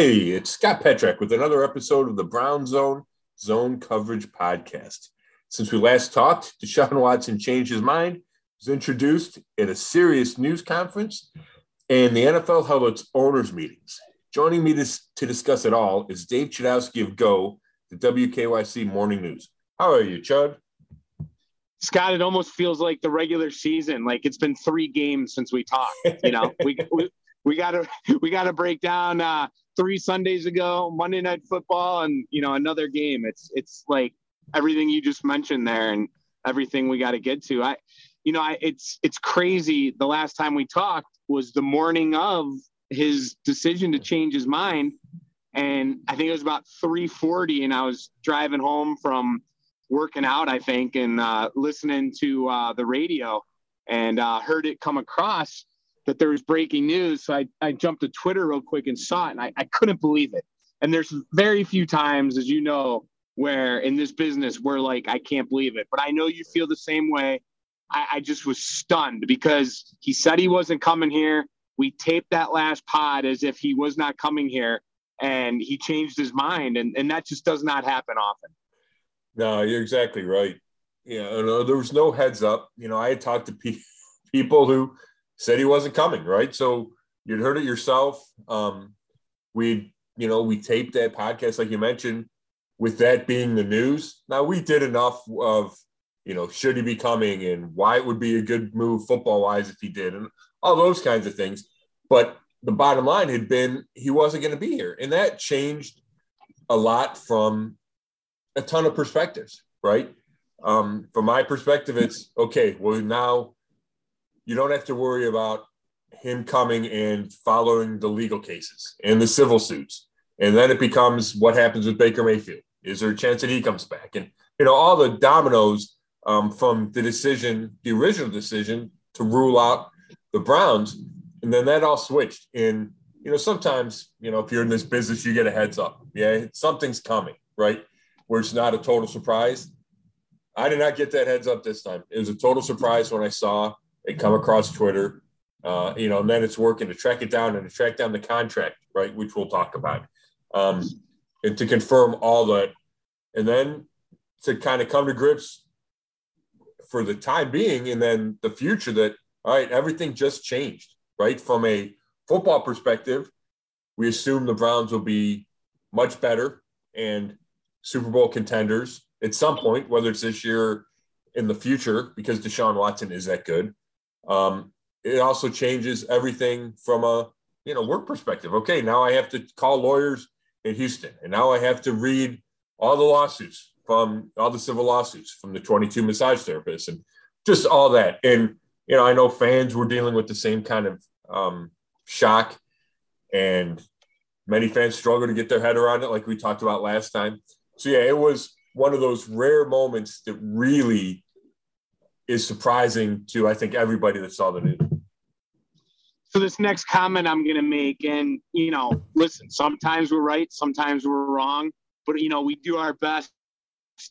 Hey, it's Scott Petrak with another episode of the Brown Zone Zone Coverage Podcast. Since we last talked, Deshaun Watson changed his mind, was introduced at a serious news conference, and the NFL held its owners' meetings. Joining me to, to discuss it all is Dave Chudowski of Go, the WKYC Morning News. How are you, Chud? Scott, it almost feels like the regular season. Like it's been three games since we talked. You know, we, we we got to we got to break down uh, three Sundays ago Monday Night Football and you know another game. It's it's like everything you just mentioned there and everything we got to get to. I, you know, I, it's it's crazy. The last time we talked was the morning of his decision to change his mind, and I think it was about 3:40, and I was driving home from working out, I think, and uh, listening to uh, the radio, and uh, heard it come across that there was breaking news. So I, I jumped to Twitter real quick and saw it, and I, I couldn't believe it. And there's very few times, as you know, where in this business we're like, I can't believe it. But I know you feel the same way. I, I just was stunned because he said he wasn't coming here. We taped that last pod as if he was not coming here, and he changed his mind, and, and that just does not happen often. No, you're exactly right. Yeah, you uh, know, there was no heads up. You know, I had talked to pe- people who said he wasn't coming, right? So you'd heard it yourself. Um, we, you know, we taped that podcast, like you mentioned, with that being the news. Now we did enough of, you know, should he be coming and why it would be a good move football wise if he did, and all those kinds of things. But the bottom line had been he wasn't going to be here, and that changed a lot from a ton of perspectives, right? Um, from my perspective, it's okay. Well, now you don't have to worry about him coming and following the legal cases and the civil suits. And then it becomes what happens with Baker Mayfield. Is there a chance that he comes back? And, you know, all the dominoes um, from the decision, the original decision to rule out the Browns. And then that all switched. And, you know, sometimes, you know, if you're in this business, you get a heads up. Yeah, something's coming, right? Where it's not a total surprise. I did not get that heads up this time. It was a total surprise when I saw it come across Twitter, uh, you know, and then it's working to track it down and to track down the contract, right, which we'll talk about, um, and to confirm all that, and then to kind of come to grips for the time being, and then the future that all right, everything just changed, right, from a football perspective. We assume the Browns will be much better and Super Bowl contenders at some point, whether it's this year in the future, because Deshaun Watson is that good. Um, it also changes everything from a you know work perspective. Okay, now I have to call lawyers in Houston, and now I have to read all the lawsuits from all the civil lawsuits from the 22 massage therapists and just all that. And you know, I know fans were dealing with the same kind of um, shock, and many fans struggle to get their head around it, like we talked about last time. So yeah, it was one of those rare moments that really is surprising to I think everybody that saw the news. So this next comment I'm going to make, and you know, listen, sometimes we're right, sometimes we're wrong, but you know, we do our best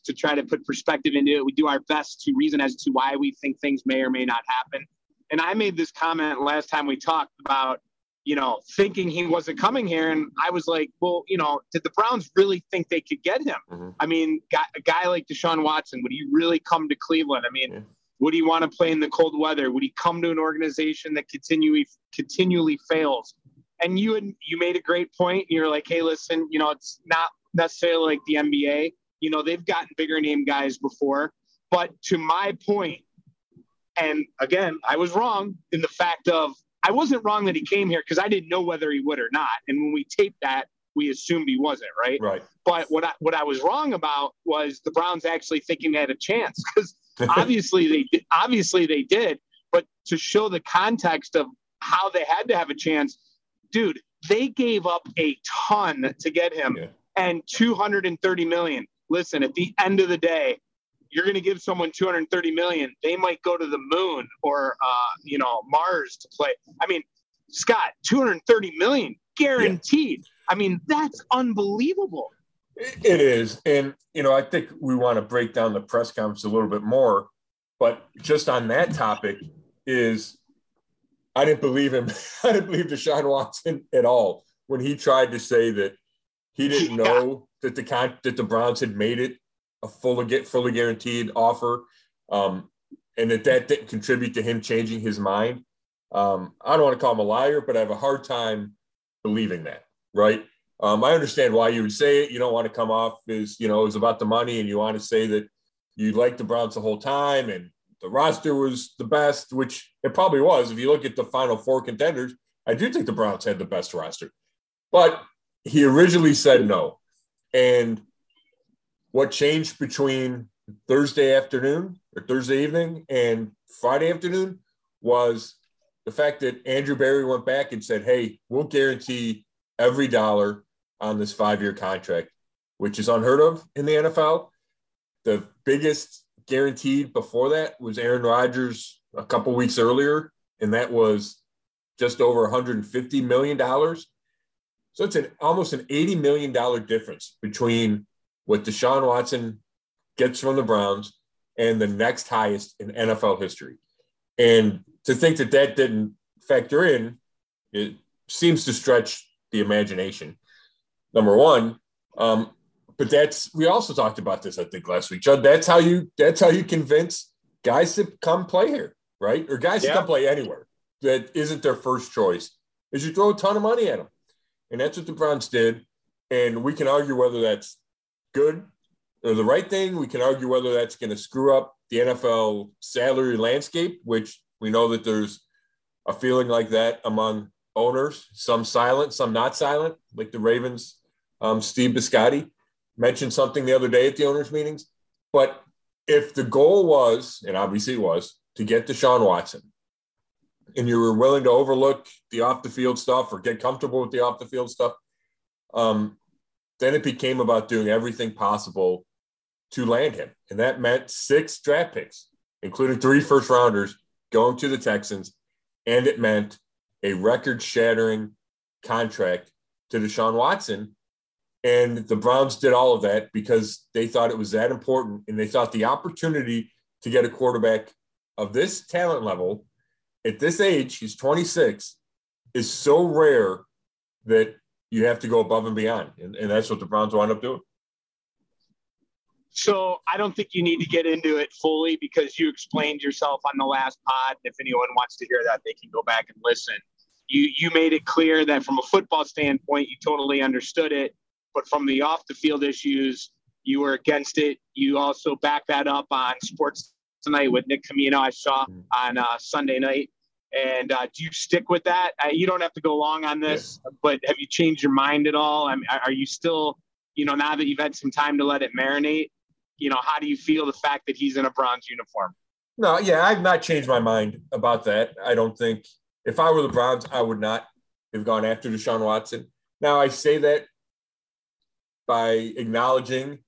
to try to put perspective into it. We do our best to reason as to why we think things may or may not happen. And I made this comment last time we talked about, you know, thinking he wasn't coming here. And I was like, well, you know, did the Browns really think they could get him? Mm-hmm. I mean, a guy like Deshaun Watson, would he really come to Cleveland? I mean, yeah. Would he want to play in the cold weather? Would he come to an organization that continually continually fails? And you had, you made a great point. You're like, hey, listen, you know, it's not necessarily like the NBA. You know, they've gotten bigger name guys before. But to my point, and again, I was wrong in the fact of I wasn't wrong that he came here because I didn't know whether he would or not. And when we taped that, we assumed he wasn't, right? Right. But what I, what I was wrong about was the Browns actually thinking they had a chance because obviously they did, obviously they did, but to show the context of how they had to have a chance, dude, they gave up a ton to get him yeah. and 230 million. Listen, at the end of the day, you're going to give someone 230 million. They might go to the moon or uh, you know Mars to play. I mean, Scott, 230 million guaranteed. Yeah. I mean, that's unbelievable. It is. And, you know, I think we want to break down the press conference a little bit more. But just on that topic, is I didn't believe him. I didn't believe Deshaun Watson at all when he tried to say that he didn't know that the con- that the Browns had made it a fully get fully guaranteed offer, um, and that that didn't contribute to him changing his mind. Um, I don't want to call him a liar, but I have a hard time believing that. Right? Um, I understand why you would say it. You don't want to come off as you know it was about the money, and you want to say that you liked the Browns the whole time, and the roster was the best, which it probably was. If you look at the final four contenders, I do think the Browns had the best roster. But he originally said no. And what changed between Thursday afternoon or Thursday evening and Friday afternoon was the fact that Andrew Berry went back and said, Hey, we'll guarantee every dollar on this five year contract, which is unheard of in the NFL. The biggest guaranteed before that was Aaron Rodgers a couple weeks earlier, and that was just over 150 million dollars. So it's an almost an 80 million dollar difference between what Deshaun Watson gets from the Browns and the next highest in NFL history. And to think that that didn't factor in, it seems to stretch the imagination. Number one, um, but that's we also talked about this I think last week, Chud. That's how you that's how you convince guys to come play here, right? Or guys yeah. to come play anywhere that isn't their first choice. Is you throw a ton of money at them, and that's what the Browns did. And we can argue whether that's good or the right thing. We can argue whether that's going to screw up the NFL salary landscape, which we know that there's a feeling like that among owners, some silent, some not silent, like the Ravens, um, Steve Bisciotti mentioned something the other day at the owners' meetings. But if the goal was, and obviously was, to get Deshaun Watson, and you were willing to overlook the off the field stuff or get comfortable with the off the field stuff, um, then it became about doing everything possible to land him. And that meant six draft picks, including three first rounders going to the Texans. And it meant a record shattering contract to Deshaun Watson and the Browns did all of that because they thought it was that important and they thought the opportunity to get a quarterback of this talent level at this age, he's 26, is so rare that you have to go above and beyond. And, and that's what the Browns wound up doing. So I don't think you need to get into it fully because you explained yourself on the last pod. If anyone wants to hear that, they can go back and listen. You you made it clear that from a football standpoint, you totally understood it but from the off the field issues, you were against it. You also back that up on Sports Tonight with Nick Camino. I saw mm-hmm. on uh, Sunday night. And uh, do you stick with that? Uh, you don't have to go long on this, yeah. but have you changed your mind at all? I mean, are you still, you know, now that you've had some time to let it marinate, you know, how do you feel the fact that he's in a Browns uniform? No, yeah, I've not changed my mind about that. I don't think if I were the Browns, I would not have gone after Deshaun Watson. Now I say that by acknowledging,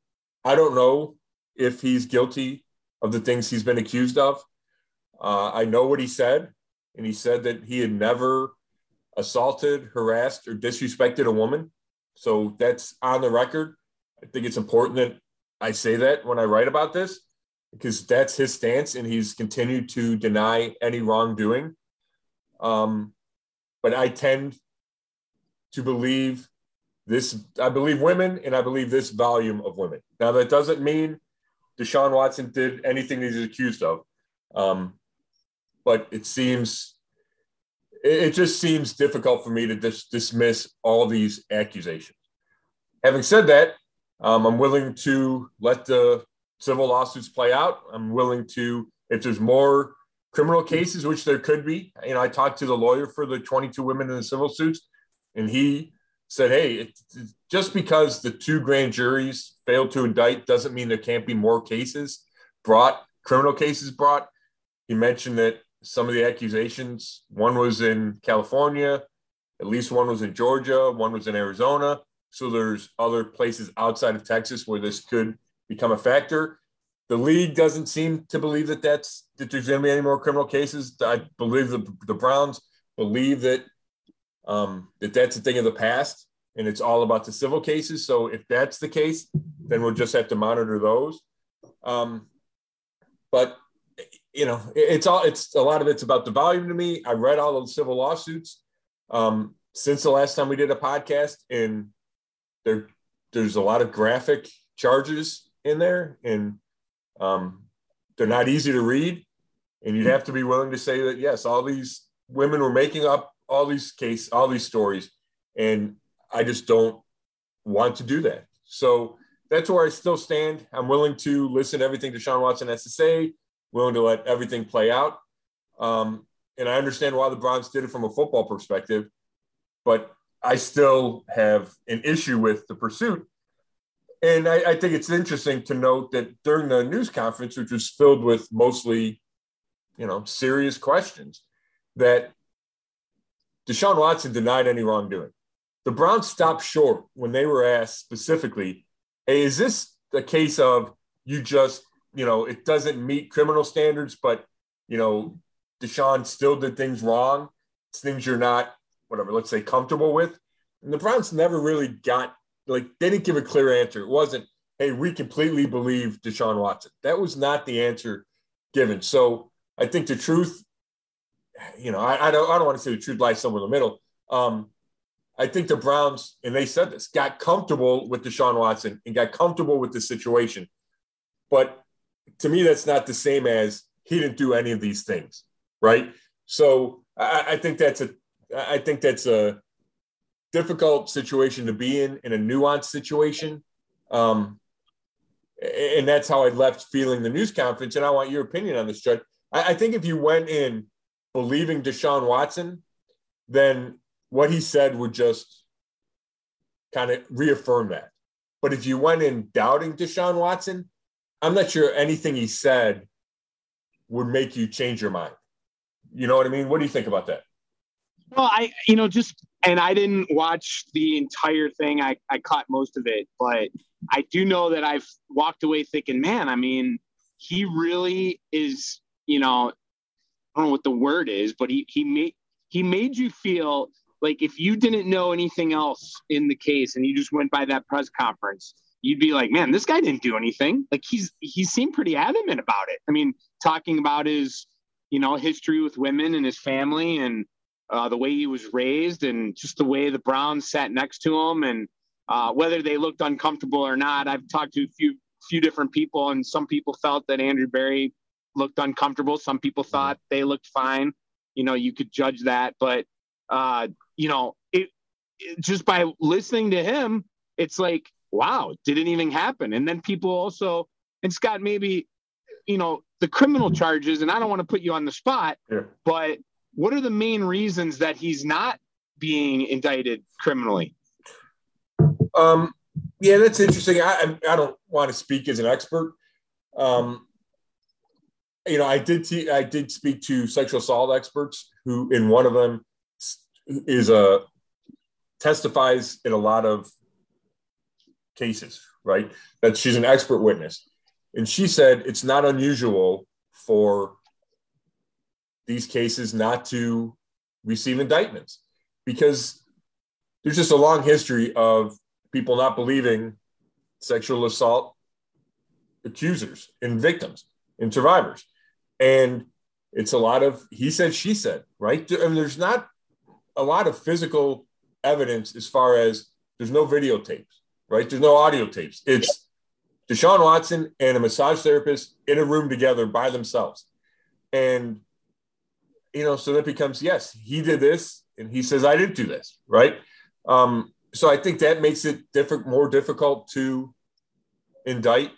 I don't know if he's guilty of the things he's been accused of. Uh, I know what he said, and he said that he had never assaulted, harassed, or disrespected a woman. So that's on the record. I think it's important that I say that when I write about this because that's his stance, and he's continued to deny any wrongdoing. Um, but I tend to believe this I believe women and I believe this volume of women. Now that doesn't mean Deshaun Watson did anything that he's accused of. Um, but it seems it, just seems difficult for me to dis- dismiss all these accusations. Having said that, um, I'm willing to let the civil lawsuits play out. I'm willing to, if there's more criminal cases, which there could be. You know, I talked to the lawyer for the 22 women in the civil suits, and he said, hey, just because the two grand juries failed to indict doesn't mean there can't be more cases brought, criminal cases brought. He mentioned that some of the accusations, one was in California, at least one was in Georgia, one was in Arizona. So there's other places outside of Texas where this could become a factor. The league doesn't seem to believe that that's that there's going to be any more criminal cases. I believe the, the Browns believe that um, that that's a thing of the past and it's all about the civil cases. So if that's the case, then we'll just have to monitor those. Um, but you know, it's all it's a lot of it's about the volume to me. I read all the civil lawsuits. Um, since the last time we did a podcast, and there there's a lot of graphic charges in there, and um, they're not easy to read. And you'd have to be willing to say that yes, all these women were making up all these cases, all these stories, and I just don't want to do that. So that's where I still stand. I'm willing to listen to everything Deshaun Watson has to say, willing to let everything play out. Um, and I understand why the Browns did it from a football perspective, but I still have an issue with the pursuit. And I, I think it's interesting to note that during the news conference, which was filled with mostly, you know, serious questions, that Deshaun Watson denied any wrongdoing. The Browns stopped short when they were asked specifically hey, is this a case of you just, you know, it doesn't meet criminal standards, but, you know, Deshaun still did things wrong. It's things you're not, whatever, let's say comfortable with. And the Browns never really got, like, they didn't give a clear answer. It wasn't, hey, we completely believe Deshaun Watson. That was not the answer given. So I think the truth, you know, I, I don't, I don't want to say the truth lies somewhere in the middle. Um, I think the Browns, and they said this, got comfortable with Deshaun Watson and got comfortable with the situation. But to me, that's not the same as he didn't do any of these things, right? So I, I think that's a, I think that's a difficult situation to be in, in a nuanced situation. Um, and that's how I left feeling the news conference. And I want your opinion on this, Judge. I, I think if you went in believing Deshaun Watson, then what he said would just kind of reaffirm that. But if you went in doubting Deshaun Watson, I'm not sure anything he said would make you change your mind. You know what I mean? What do you think about that? Well, I, you know, just, and I didn't watch the entire thing. I, I caught most of it, but I do know that I've walked away thinking, man, I mean, he really is, you know, I don't know what the word is, but he, he made, he made you feel like if you didn't know anything else in the case and you just went by that press conference you'd be like man this guy didn't do anything. Like he's he seemed pretty adamant about it. I mean talking about his you know history with women and his family and uh, the way he was raised and just the way the browns sat next to him and uh, whether they looked uncomfortable or not. I've talked to a few few different people and some people felt that andrew berry looked uncomfortable some people thought they looked fine you know you could judge that but uh, you know, it, it just by listening to him, it's like, wow, didn't even happen. And then people also, and Scott, maybe, you know, the criminal charges, and I don't want to put you on the spot, yeah. but what are the main reasons that he's not being indicted criminally? Um, yeah, that's interesting. I, I don't want to speak as an expert. Um, you know, I did see, I did speak to sexual assault experts who, in one of them, is a testifies in a lot of cases, right? That she's an expert witness. And she said it's not unusual for these cases not to receive indictments because there's just a long history of people not believing sexual assault accusers and victims and survivors. And it's a lot of he said, she said, right? I mean, there's not a lot of physical evidence as far as there's no videotapes, right? There's no audio tapes. It's Deshaun Watson and a massage therapist in a room together by themselves. And, you know, so that becomes yes, he did this and he says, I didn't do this, right? Um, so I think that makes it different, more difficult to indict.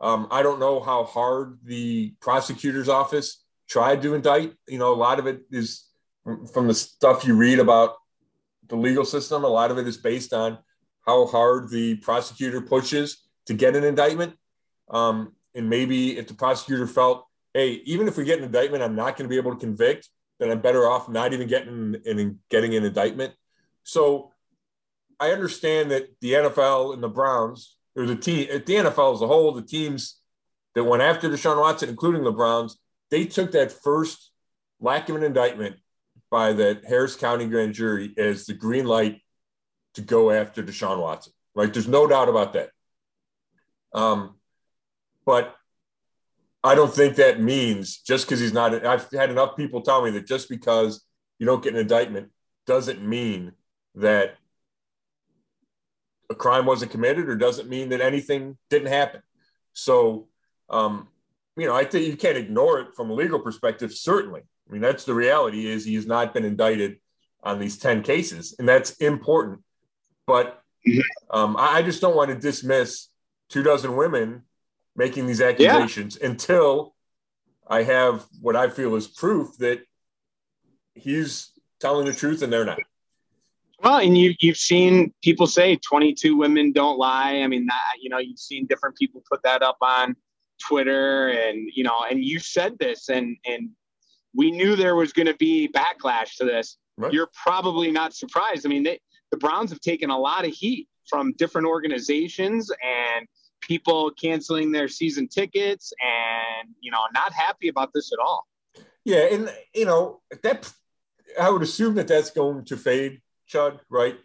Um, I don't know how hard the prosecutor's office tried to indict. You know, a lot of it is from the stuff you read about the legal system, a lot of it is based on how hard the prosecutor pushes to get an indictment. Um, and maybe if the prosecutor felt, hey, even if we get an indictment, I'm not going to be able to convict, then I'm better off not even getting in getting an indictment. So I understand that the NFL and the Browns, or the team, at the NFL as a whole, the teams that went after Deshaun Watson, including the Browns, they took that first lack of an indictment by the Harris County grand jury as the green light to go after Deshaun Watson, right? There's no doubt about that. Um, but I don't think that means just because he's not, I've had enough people tell me that just because you don't get an indictment doesn't mean that a crime wasn't committed or doesn't mean that anything didn't happen. So, um, you know, I think you can't ignore it from a legal perspective, certainly. I mean, that's the reality is he's not been indicted on these 10 cases, and that's important. But um, I, I, just don't want to dismiss two dozen women making these accusations yeah. until I have what I feel is proof that he's telling the truth and they're not. Well, and you you've seen people say 22 women don't lie. I mean, that, you know, you've seen different people put that up on Twitter, and you know, and you said this, and and we knew there was going to be backlash to this. Right. You're probably not surprised. I mean, they, the Browns have taken a lot of heat from different organizations and people canceling their season tickets and you know not happy about this at all. Yeah, and you know that I would assume that that's going to fade, Chud, right?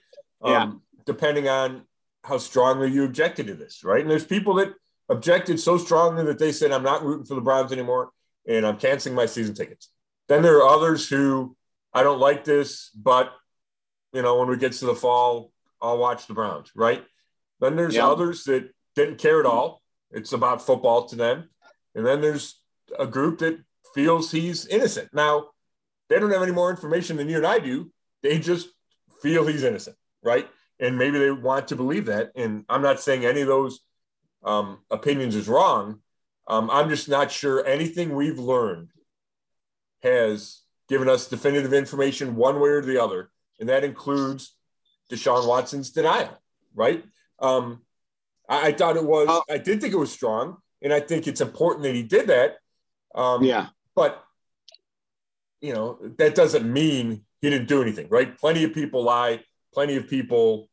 Yeah. Um, depending on how strongly you objected to this, right? And there's people that objected so strongly that they said, "I'm not rooting for the Browns anymore, and I'm canceling my season tickets." Then there are others who I don't like this, but you know, when we get to the fall, I'll watch the Browns, right? Then there's yeah. others that didn't care at all. It's about football to them. And then there's a group that feels he's innocent. Now, they don't have any more information than you and I do. They just feel he's innocent, right? And maybe they want to believe that. And I'm not saying any of those um, opinions is wrong. Um, I'm just not sure anything we've learned has given us definitive information one way or the other. And that includes Deshaun Watson's denial, right? Um, I, I, thought it was, I did think it was strong. And I think it's important that he did that. Um, yeah. But, you know, that doesn't mean he didn't do anything, right? Plenty of people lie. Plenty of people,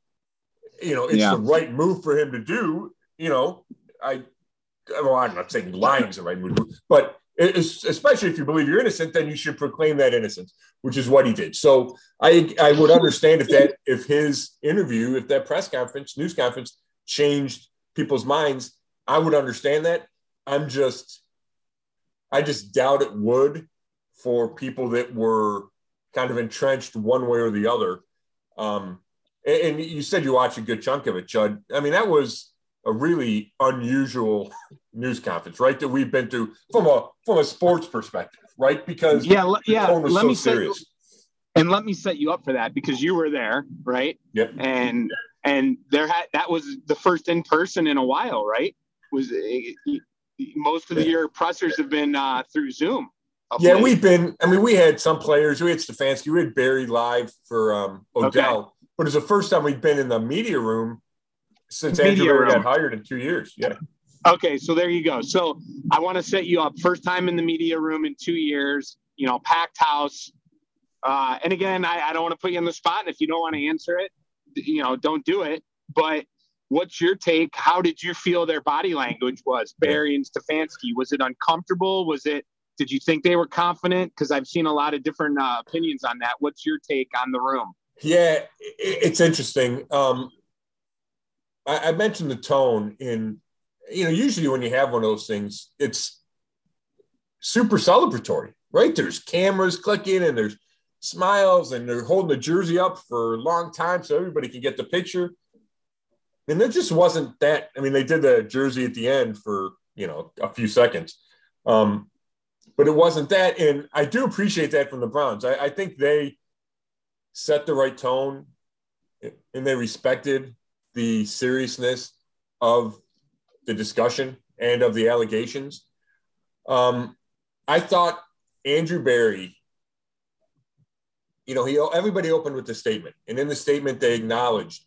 you know, it's yeah. the right move for him to do. You know, I, well, I'm not saying lying is the right move, but especially if you believe you're innocent, then you should proclaim that innocence, which is what he did. So I I would understand if that if his interview, if that press conference, news conference changed people's minds, I would understand that. I'm just I just doubt it would for people that were kind of entrenched one way or the other. Um, and, and you said you watched a good chunk of it, Chud. I mean, that was a really unusual news conference, right? That we've been through from a from a sports perspective, right? Because yeah, yeah. let so me serious. Set, and let me set you up for that because you were there, right? Yep. And and there had that was the first in person in a while, right? Was most of the year pressers have been uh, through Zoom. Yeah, late. we've been. I mean, we had some players. We had Stefanski. We had Berry live for um, Odell, okay. but it's the first time we've been in the media room since Andrew Berry got hired in two years. Yeah. Okay, so there you go. So I want to set you up. First time in the media room in two years. You know, packed house. Uh, and again, I, I don't want to put you on the spot. And if you don't want to answer it, you know, don't do it. But what's your take? How did you feel their body language was, Berry and Stefanski? Was it uncomfortable? Was it? Did you think they were confident? Because I've seen a lot of different uh, opinions on that. What's your take on the room? Yeah, it's interesting. Um, I, I mentioned the tone in, you know, usually when you have one of those things, it's super celebratory, right? There's cameras clicking and there's smiles and they're holding the jersey up for a long time so everybody can get the picture. And it just wasn't that. I mean, they did the jersey at the end for, you know, a few seconds. Um, but it wasn't that. And I do appreciate that from the Browns. I, I think they set the right tone and they respected the seriousness of the discussion and of the allegations. Um, I thought Andrew Berry, you know, he everybody opened with the statement, and in the statement they acknowledged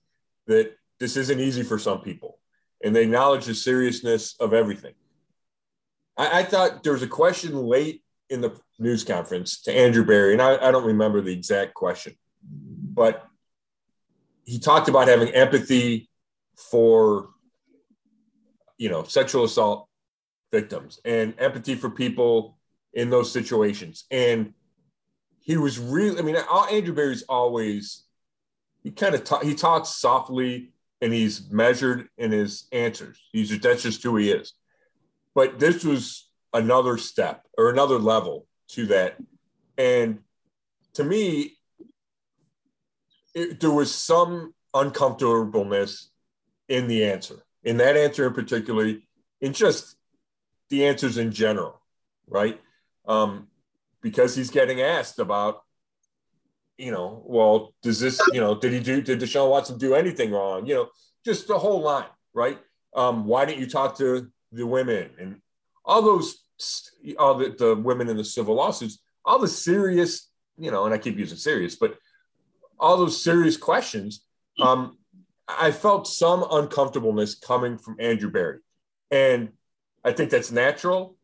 that this isn't easy for some people, and they acknowledged the seriousness of everything. I, I thought there was a question late in the news conference to Andrew Berry, and I, I don't remember the exact question, but he talked about having empathy for you know sexual assault victims and empathy for people in those situations. And he was really i mean andrew berry's always he kind of ta- he talks softly and he's measured in his answers. He's just, that's just who he is but this was another step or another level to that and to me it, there was some uncomfortableness in the answer, in that answer in particular, in just the answers in general, right? Um, because he's getting asked about, you know, well, does this, you know, did he do, did Deshaun Watson do anything wrong? You know, just the whole line, right? Um, why didn't you talk to the women and all those, all the, the women in the civil lawsuits, all the serious, you know, and I keep using serious, but all those serious questions. Um, I felt some uncomfortableness coming from Andrew Berry. And I think that's natural.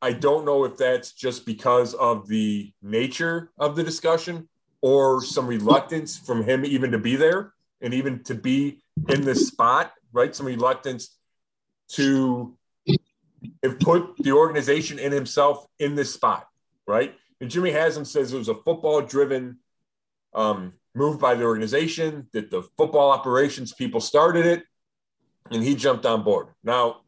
I don't know if that's just because of the nature of the discussion or some reluctance from him even to be there and even to be in this spot, right? Some reluctance to have put the organization and himself in this spot, right? And Jimmy Haslam says it was a football driven um, move by the organization, that the football operations people started it, and he jumped on board. Now,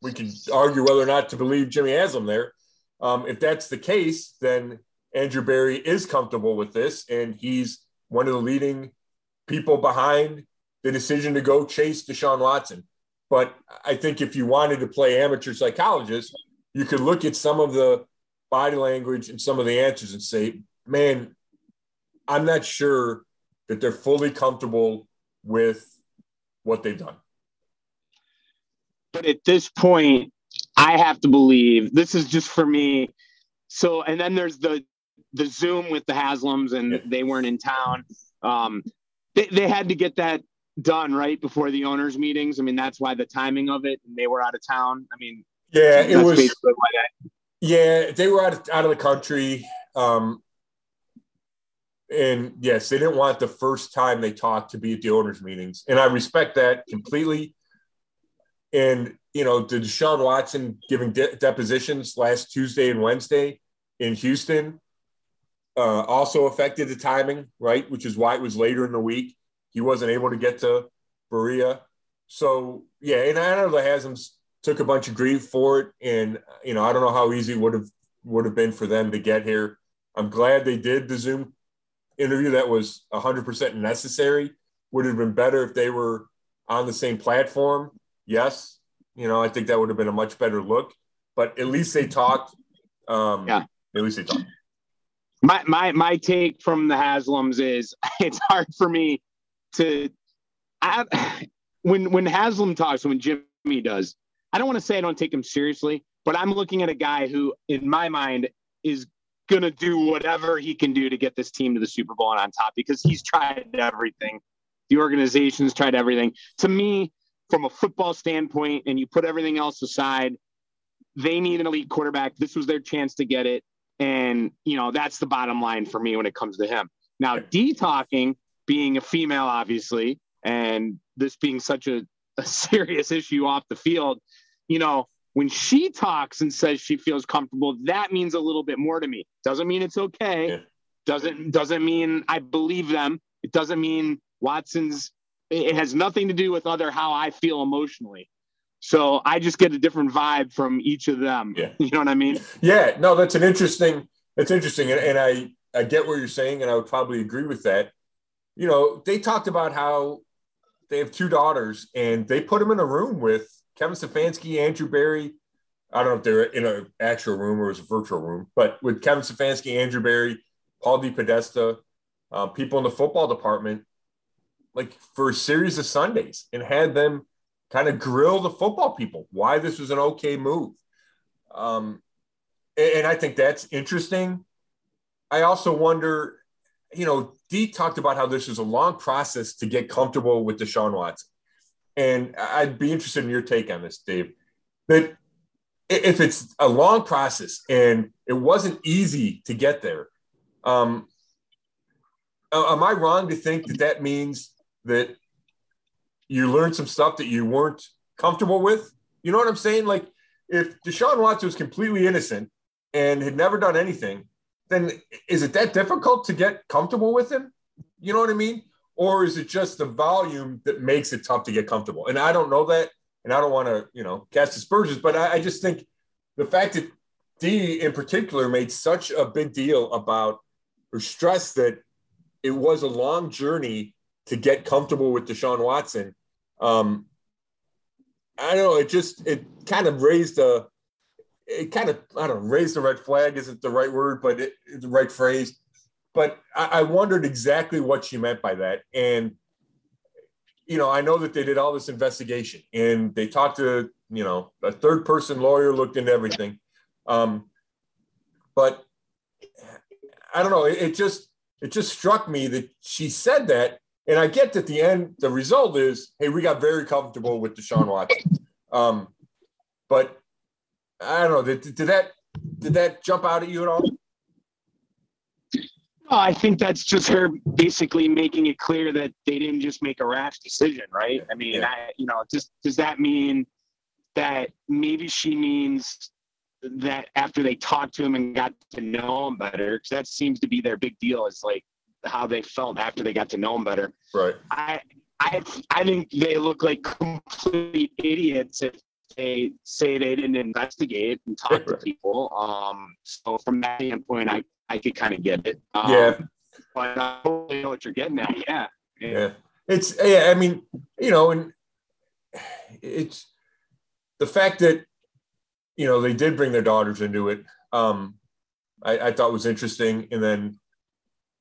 we can argue whether or not to believe Jimmy Haslam there. Um, if that's the case, then Andrew Berry is comfortable with this, and he's one of the leading people behind the decision to go chase Deshaun Watson. But I think if you wanted to play amateur psychologist, you could look at some of the body language and some of the answers and say, man, I'm not sure that they're fully comfortable with what they've done. But at this point, I have to believe this is just for me. So, and then there's the the Zoom with the Haslams, and yeah. they weren't in town. Um, they, they had to get that done right before the owners' meetings. I mean, that's why the timing of it. And They were out of town. I mean, yeah, it was. Yeah, they were out of, out of the country. Um, and yes, they didn't want the first time they talked to be at the owners' meetings, and I respect that completely. And you know, did Deshaun Watson giving de- depositions last Tuesday and Wednesday in Houston uh, also affected the timing, right? Which is why it was later in the week. He wasn't able to get to Berea. So yeah, and I know the Haslams took a bunch of grief for it, and you know, I don't know how easy it would have would have been for them to get here. I'm glad they did the Zoom interview that was 100% necessary. Would have been better if they were on the same platform. Yes, you know, I think that would have been a much better look. But at least they talked. Um, yeah. At least they talked. My my my take from the Haslams is it's hard for me to. I, when when Haslam talks, when Jimmy does, I don't want to say I don't take him seriously, but I'm looking at a guy who, in my mind, is going to do whatever he can do to get this team to the Super Bowl and on top because he's tried everything. The organization's tried everything. To me, from a football standpoint, and you put everything else aside, they need an elite quarterback. This was their chance to get it. And, you know, that's the bottom line for me when it comes to him. Now, Dee talking, being a female, obviously, and this being such a, a serious issue off the field, you know, when she talks and says she feels comfortable, that means a little bit more to me. Doesn't mean it's okay. Yeah. Doesn't doesn't mean I believe them. It doesn't mean Watson's. It has nothing to do with other how I feel emotionally. So I just get a different vibe from each of them. Yeah. You know what I mean? Yeah. No, that's an interesting. That's interesting, and, and I I get what you're saying, and I would probably agree with that. You know, they talked about how they have two daughters, and they put them in a room with Kevin Stefanski, Andrew Berry. I don't know if they're in an actual room or it was a virtual room, but with Kevin Stefanski, Andrew Berry, Paul DePodesta, uh, people in the football department, like for a series of Sundays, and had them kind of grill the football people why this was an okay move. Um, and, and I think that's interesting. I also wonder, you know, Dee talked about how this is a long process to get comfortable with Deshaun Watson and I'd be interested in your take on this, Dave. That if it's a long process and it wasn't easy to get there, um, am I wrong to think that that means that you learned some stuff that you weren't comfortable with? You know what I'm saying? Like if Deshaun Watson was completely innocent and had never done anything, then is it that difficult to get comfortable with him? You know what I mean? or is it just the volume that makes it tough to get comfortable? And I don't know that, and I don't want to, you know, cast aspersions, but I, I just think the fact that Dee in particular made such a big deal about or stressed that it was a long journey to get comfortable with Deshaun Watson. Um, I don't know. It just it kind of raised a it kind of I don't know raised a red flag isn't the right word, but it, it's the right phrase. But I, I wondered exactly what she meant by that, and you know I know that they did all this investigation and they talked to you know a third person lawyer looked into everything, um, but I don't know. It, it just it just struck me that she said that and I get that the end, the result is, hey, we got very comfortable with Deshaun Watson. Um, but I don't know. Did, did that did that jump out at you at all? I think that's just her basically making it clear that they didn't just make a rash decision, right? I mean, yeah. I, you know, just does that mean that maybe she means that after they talked to him and got to know him better, because that seems to be their big deal is like how they felt after they got to know him better. Right. I I I think they look like complete idiots if they say they didn't investigate and talk right. to people. Um, so from that standpoint, I I could kind of get it. Um, yeah. But I totally know what you're getting at. Yeah. yeah. Yeah. It's yeah. I mean, you know, and it's the fact that you know they did bring their daughters into it. Um, I, I thought was interesting, and then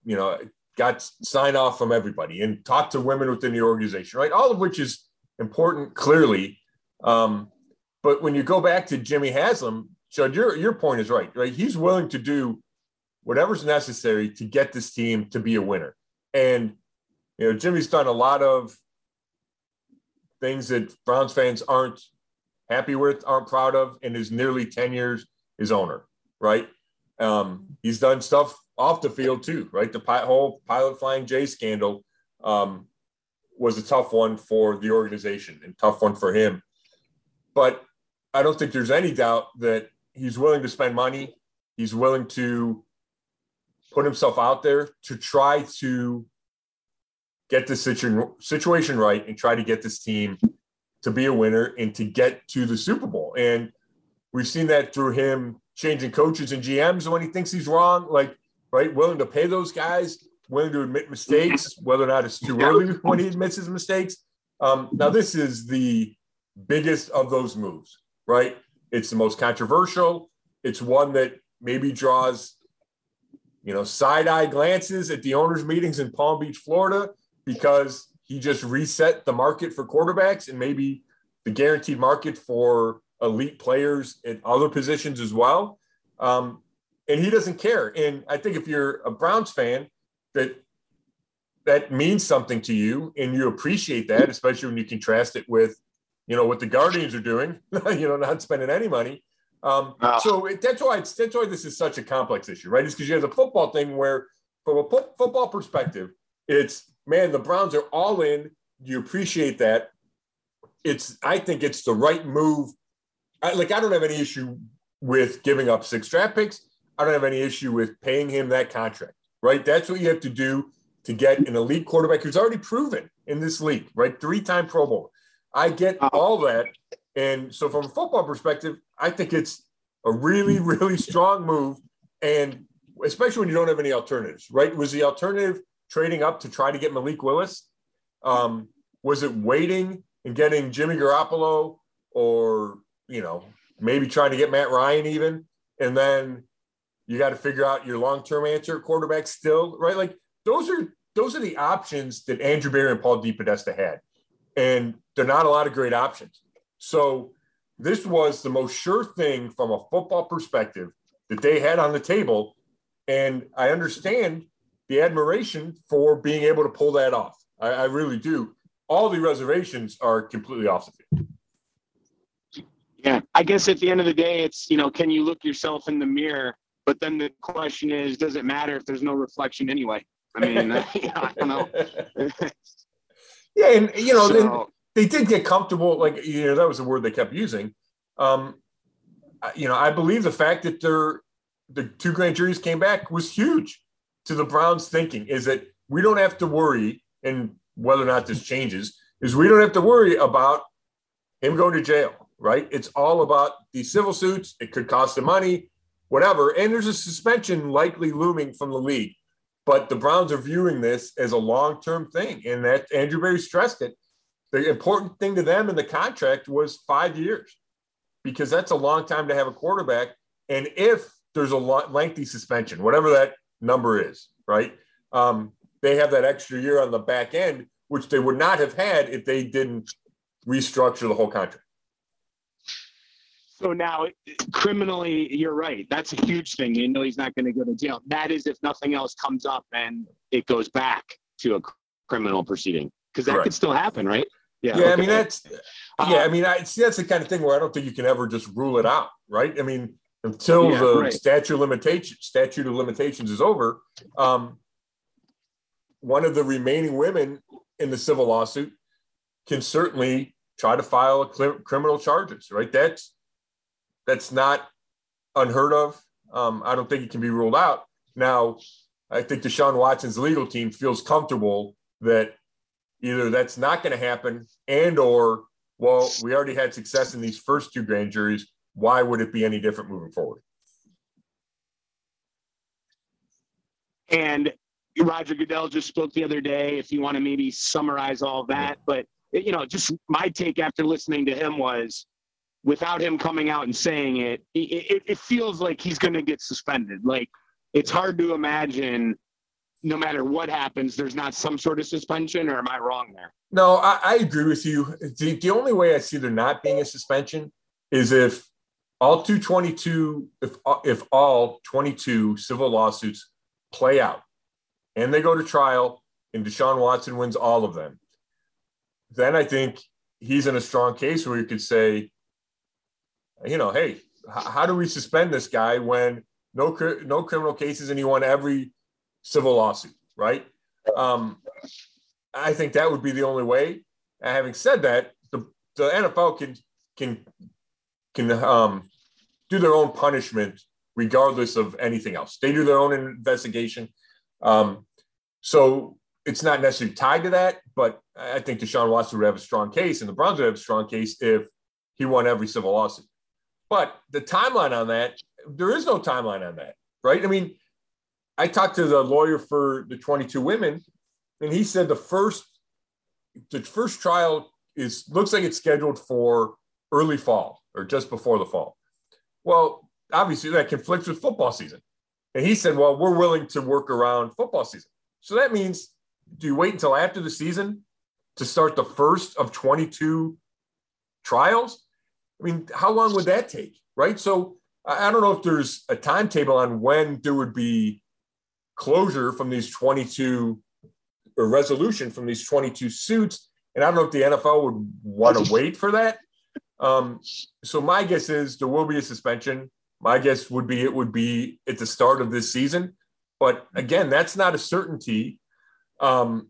you know, got sign off from everybody and talked to women within the organization, right? All of which is important, clearly. Um, but when you go back to Jimmy Haslam, Chud, your your point is right, right? He's willing to do whatever's necessary to get this team to be a winner. And you know, Jimmy's done a lot of things that Browns fans aren't happy with, aren't proud of, in his nearly 10 years as owner, right? Um, he's done stuff off the field too, right? The whole pilot flying J scandal um, was a tough one for the organization and tough one for him. But I don't think there's any doubt that he's willing to spend money. He's willing to put himself out there to try to get the situ- situation right and try to get this team to be a winner and to get to the Super Bowl. And we've seen that through him changing coaches and GMs when he thinks he's wrong. Like right? Willing to pay those guys, willing to admit mistakes, whether or not it's too early when he admits his mistakes. Um, now, this is the biggest of those moves, right? It's the most controversial. It's one that maybe draws, you know, side eye glances at the owners' meetings in Palm Beach, Florida, because he just reset the market for quarterbacks and maybe the guaranteed market for elite players at other positions as well. Um, and he doesn't care. And I think if you're a Browns fan, that that means something to you, and you appreciate that, especially when you contrast it with, you know, what the Guardians are doing. you know, not spending any money. Um. So it, that's why it's that's why this is such a complex issue, right? It's because you have the football thing where, from a po- football perspective, it's man, the Browns are all in. You appreciate that. It's I think it's the right move. I, like I don't have any issue with giving up six draft picks. I don't have any issue with paying him that contract, right? That's what you have to do to get an elite quarterback who's already proven in this league, right? Three time Pro Bowl. I get all that. And so, from a football perspective, I think it's a really, really strong move. And especially when you don't have any alternatives, right? Was the alternative trading up to try to get Malik Willis? Um, was it waiting and getting Jimmy Garoppolo or, you know, maybe trying to get Matt Ryan even? And then you got to figure out your long-term answer quarterback still, right? Like those are those are the options that Andrew Berry and Paul DePodesta had. And they're not a lot of great options. So this was the most sure thing from a football perspective that they had on the table. And I understand the admiration for being able to pull that off. I, I really do. All the reservations are completely off the field. Yeah, I guess at the end of the day, it's you know, can you look yourself in the mirror but then the question is, does it matter if there's no reflection anyway? I mean, I don't know. yeah, and you know, so, they did get comfortable. Like you know, that was the word they kept using. Um, you know, I believe the fact that their the two grand juries came back was huge to the Browns' thinking. Is that we don't have to worry, and whether or not this changes, is we don't have to worry about him going to jail. Right? It's all about these civil suits. It could cost him money whatever. And there's a suspension likely looming from the league. But the Browns are viewing this as a long term thing. And that Andrew Berry stressed it. The important thing to them in the contract was five years because that's a long time to have a quarterback. And if there's a lengthy suspension, whatever that number is, right? Um, they have that extra year on the back end, which they would not have had if they didn't restructure the whole contract. So now, criminally, you're right. That's a huge thing. You know, he's not going to go to jail. That is if nothing else comes up and it goes back to a criminal proceeding, because that Correct. could still happen, right? Yeah. Yeah. Okay. I mean, that's, uh, yeah. I mean, I see that's the kind of thing where I don't think you can ever just rule it out, right? I mean, until yeah, the right. statute of limitation statute of limitations is over, um, one of the remaining women in the civil lawsuit can certainly try to file criminal charges, right? That's that's not unheard of. Um, I don't think it can be ruled out. Now, I think Deshaun Watson's legal team feels comfortable that either that's not going to happen and or well, we already had success in these first two grand juries. Why would it be any different moving forward? And Roger Goodell just spoke the other day. If you want to maybe summarize all that, but you know, just my take after listening to him was without him coming out and saying it, it, it feels like he's going to get suspended. Like it's hard to imagine, no matter what happens, there's not some sort of suspension. Or am I wrong there? No, I, I agree with you. The, the only way I see there not being a suspension is if all 222, if if all 22 civil lawsuits play out and they go to trial and Deshaun Watson wins all of them, then I think he's in a strong case where you could say, you know, hey, how do we suspend this guy when no no criminal cases and he won every civil lawsuit, right? Um, I think that would be the only way. And having said that, the, the NFL can can can um, do their own punishment regardless of anything else. They do their own investigation. Um, so it's not necessarily tied to that, but I think Deshaun Watson would have a strong case, and the Browns would have a strong case if he won every civil lawsuit. But the timeline on that, there is no timeline on that, right? I mean, I talked to the lawyer for the 22 women, and he said the first the first trial is looks like it's scheduled for early fall or just before the fall. Well, obviously that conflicts with football season. And he said, Well, we're willing to work around football season. So that means do you wait until after the season to start the first of 22 trials? I mean, how long would that take? Right. So I don't know if there's a timetable on when there would be closure from these 22 or resolution from these 22 suits. And I don't know if the NFL would want to wait for that. Um, so my guess is there will be a suspension. My guess would be it would be at the start of this season. But again, that's not a certainty. Um,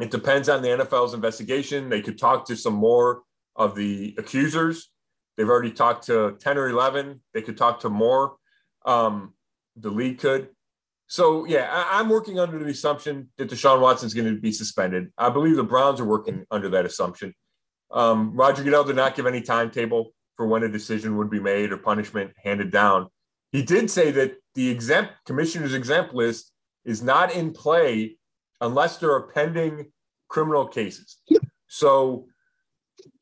it depends on the NFL's investigation. They could talk to some more of the accusers They've already talked to 10 or 11. They could talk to more. Um, the league could. So, yeah, I, am working under the assumption that Deshaun Watson is going to be suspended. I believe the Browns are working under that assumption. Um, Roger Goodell did not give any timetable for when a decision would be made or punishment handed down. He did say that the exempt commissioner's exempt list is not in play unless there are pending criminal cases. So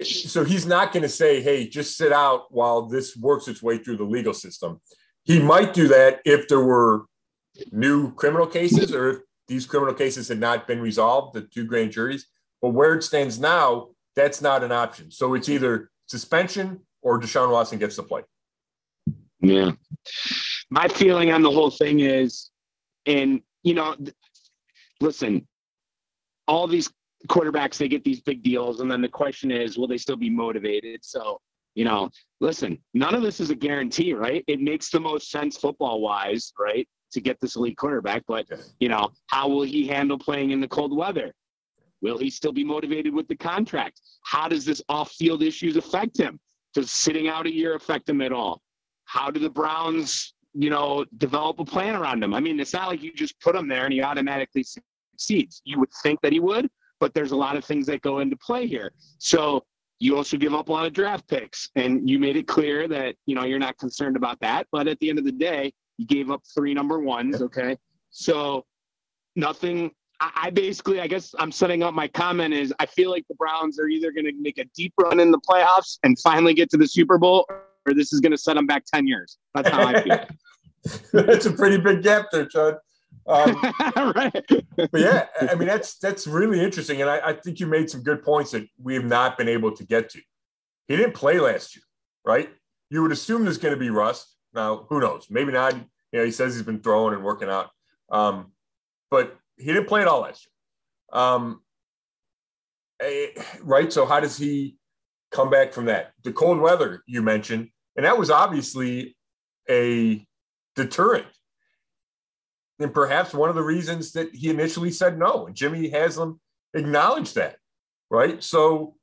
so he's not going to say, hey, just sit out while this works its way through the legal system. He might do that if there were new criminal cases or if these criminal cases had not been resolved, the two grand juries. But where it stands now, that's not an option. So it's either suspension or Deshaun Watson gets to play. Yeah. My feeling on the whole thing is, and, you know, listen, all these quarterbacks they get these big deals and then the question is will they still be motivated so you know listen none of this is a guarantee right it makes the most sense football wise right to get this elite quarterback but you know how will he handle playing in the cold weather? Will he still be motivated with the contract? How does this off-field issues affect him? Does sitting out a year affect him at all? How do the browns you know develop a plan around him? I mean it's not like you just put him there and he automatically succeeds. You would think that he would but there's a lot of things that go into play here. So you also give up a lot of draft picks, and you made it clear that you know you're not concerned about that. But at the end of the day, you gave up three number ones. Okay, so Nothing. I basically, I guess I'm setting up my comment is I feel like the Browns are either going to make a deep run in the playoffs and finally get to the Super Bowl, or this is going to set them back 10 years. That's how I feel. that's a pretty big gap there, Chud. Um, right. but yeah, I mean that's that's really interesting, and I, I, think you made some good points that we have not been able to get to. He didn't play last year, right? You would assume there's going to be rust. Now, who knows? Maybe not. You know, he says he's been throwing and working out, um, but he didn't play at all last year. Um, eh, right. So how does he come back from that? The cold weather you mentioned, and that was obviously a deterrent and perhaps one of the reasons that he initially said no. And Jimmy Haslam acknowledged that, right? So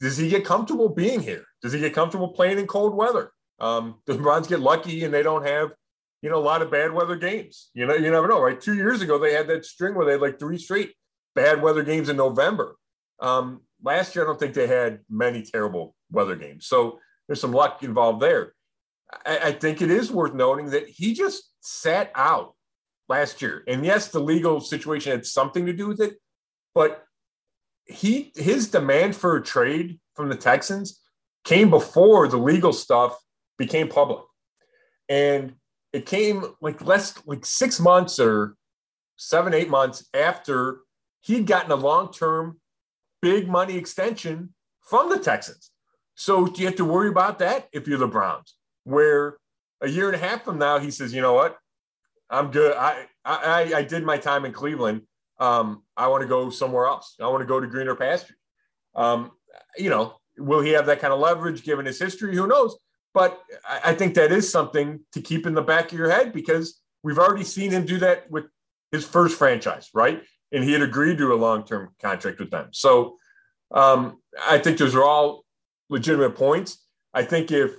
does he get comfortable being here? Does he get comfortable playing in cold weather? Um, does Browns get lucky and they don't have, you know, a lot of bad weather games? You know, you never know, right? Two years ago, they had that string where they had like three straight bad weather games in November. Um, last year, I don't think they had many terrible weather games. So there's some luck involved there. I, I think it is worth noting that he just sat out last year. And yes, the legal situation had something to do with it, but he his demand for a trade from the Texans came before the legal stuff became public. And it came like less like six months or seven, eight months after he'd gotten a long-term big money extension from the Texans. So do you have to worry about that if you're the Browns? Where a year and a half from now, he says, you know what? I'm good. I, I, I did my time in Cleveland. Um, I want to go somewhere else. I want to go to greener pastures. Um, you know, will he have that kind of leverage given his history? Who knows? But I, think that is something to keep in the back of your head because we've already seen him do that with his first franchise, right? And he had agreed to a long-term contract with them. So um, I think those are all legitimate points. I think if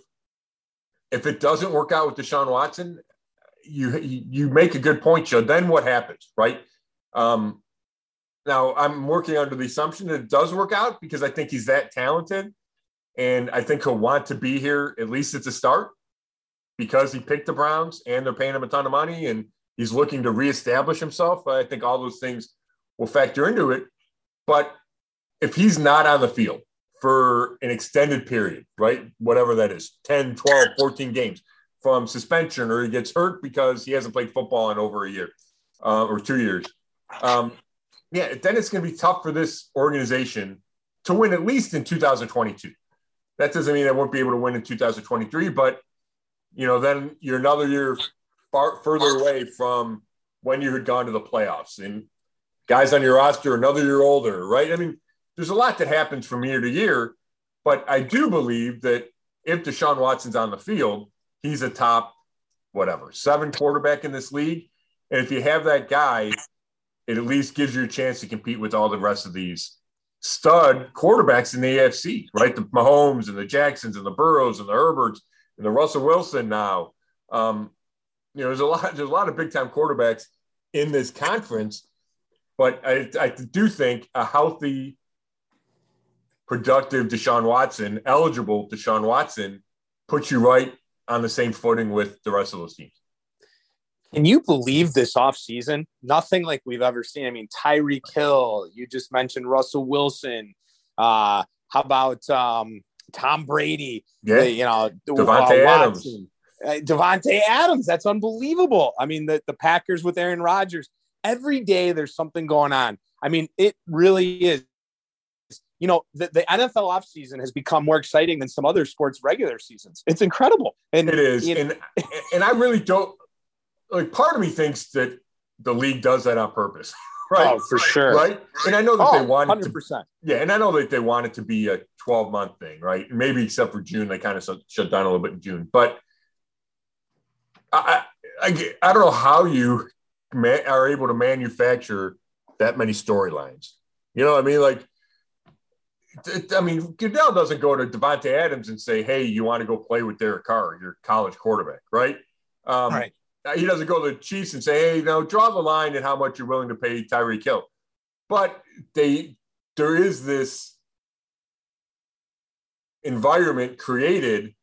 if it doesn't work out with Deshaun Watson, you you make a good point, Joe. Then what happens, right? Um, now I'm working under the assumption that it does work out because I think he's that talented, and I think he'll want to be here at least at the start because he picked the Browns and they're paying him a ton of money and he's looking to reestablish himself. I think all those things will factor into it. But if he's not on the field for an extended period, right? Whatever that is 10, 12, 14 games, from suspension or he gets hurt because he hasn't played football in over a year uh, or two years. Um, yeah, then it's going to be tough for this organization to win at least in 2022. That doesn't mean they won't be able to win in 2023, but you know, then you're another year far further away from when you had gone to the playoffs and guys on your roster another year older, right? I mean, there's a lot that happens from year to year, but I do believe that if Deshaun Watson's on the field, he's a top, whatever, seven quarterback in this league. And if you have that guy, it at least gives you a chance to compete with all the rest of these stud quarterbacks in the AFC, right? The Mahomes and the Jacksons and the Burrows and the Herberts and the Russell Wilson now. Um, you know, there's a lot, there's a lot of big time quarterbacks in this conference, but I, I do think a healthy, productive Deshaun Watson, eligible Deshaun Watson, puts you right on the same footing with the rest of those teams. Can you believe this offseason? Nothing like we've ever seen. I mean, Tyreek Hill, you just mentioned Russell Wilson. Uh, how about um, Tom Brady? Yeah. you know, Davante uh, Adams. Uh, Davante Adams. That's unbelievable. I mean, the, the Packers with Aaron Rodgers. Every day there's something going on. I mean, it really is you know, the, the NFL offseason has become more exciting than some other sports regular seasons. It's incredible. And it is. You know, and and I really don't like part of me thinks that the league does that on purpose. Right. Oh, for sure. Right. And I know that oh, they want 100%. To, yeah. And I know that they want it to be a 12 month thing, right? Maybe except for June, they kind of shut down a little bit in June. But I, I, I don't know how you are able to manufacture that many storylines. You know what I mean? Like, I mean, Goodell doesn't go to Davante Adams and say, "Hey, you want to go play with Derek Carr, your college quarterback?" Right? Um, right. Uh, he doesn't go to the Chiefs and say, "Hey, you know, draw the line at how much you're willing to pay Tyreek Hill." But they, there is this environment created,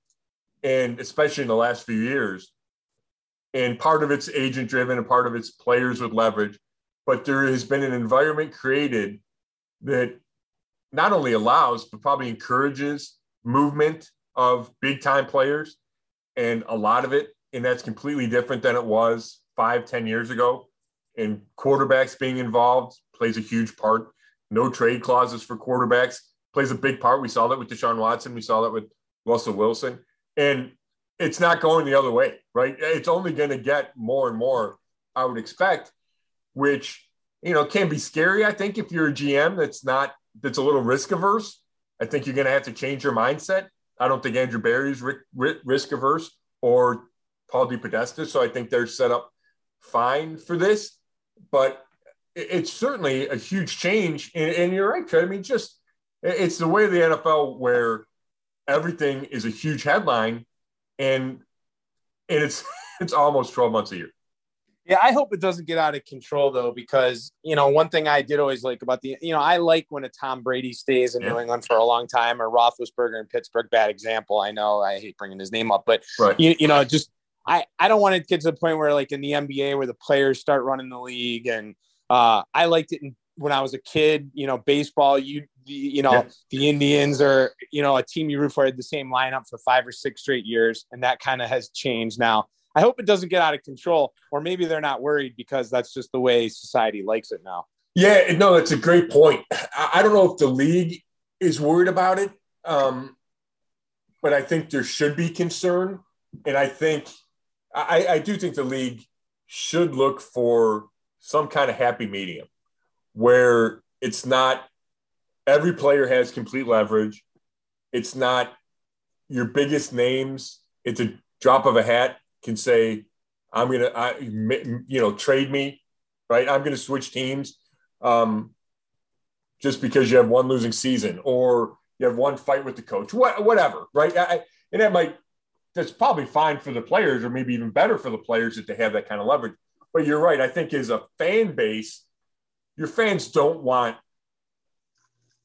and especially in the last few years, and part of it's agent driven, and part of it's players with leverage but there has been an environment created that not only allows, but probably encourages movement of big time players and a lot of it. And that's completely different than it was five, ten years ago. And quarterbacks being involved plays a huge part. No trade clauses for quarterbacks plays a big part. We saw that with Deshaun Watson. We saw that with Russell Wilson. And it's not going the other way, right? It's only going to get more and more, I would expect, which, you know, can be scary. I think if you're a GM that's not, that's a little risk averse, I think you're going to have to change your mindset. I don't think Andrew Berry's risk averse or Paul DePodesta. So I think they're set up fine for this. But it's certainly a huge change. And, and you're right, Trey. I mean, just it's the way of the NFL where everything is a huge headline and and it's it's almost 12 months a year. Yeah, I hope it doesn't get out of control though, because you know one thing I did always like about the you know I like when a Tom Brady stays in yeah. New England for a long time or Roethlisberger in Pittsburgh. Bad example, I know I hate bringing his name up, but right. you, you know just I I don't want to get to the point where like in the NBA where the players start running the league and uh, I liked it in, when I was a kid. You know, baseball. You you know yeah. the Indians are you know a team you root for had the same lineup for five or six straight years, and that kind of has changed now. I hope it doesn't get out of control, or maybe they're not worried because that's just the way society likes it now. Yeah, no, that's a great point. I don't know if the league is worried about it, um, but I think there should be concern, and I think I, I do think the league should look for some kind of happy medium where it's not every player has complete leverage. It's not your biggest names. It's a drop of a hat can say, I'm going to, you know, trade me, right? I'm going to switch teams um, just because you have one losing season or you have one fight with the coach, what, whatever, right? I, and that might, that's probably fine for the players or maybe even better for the players that they have that kind of leverage. But you're right. I think as a fan base, your fans don't want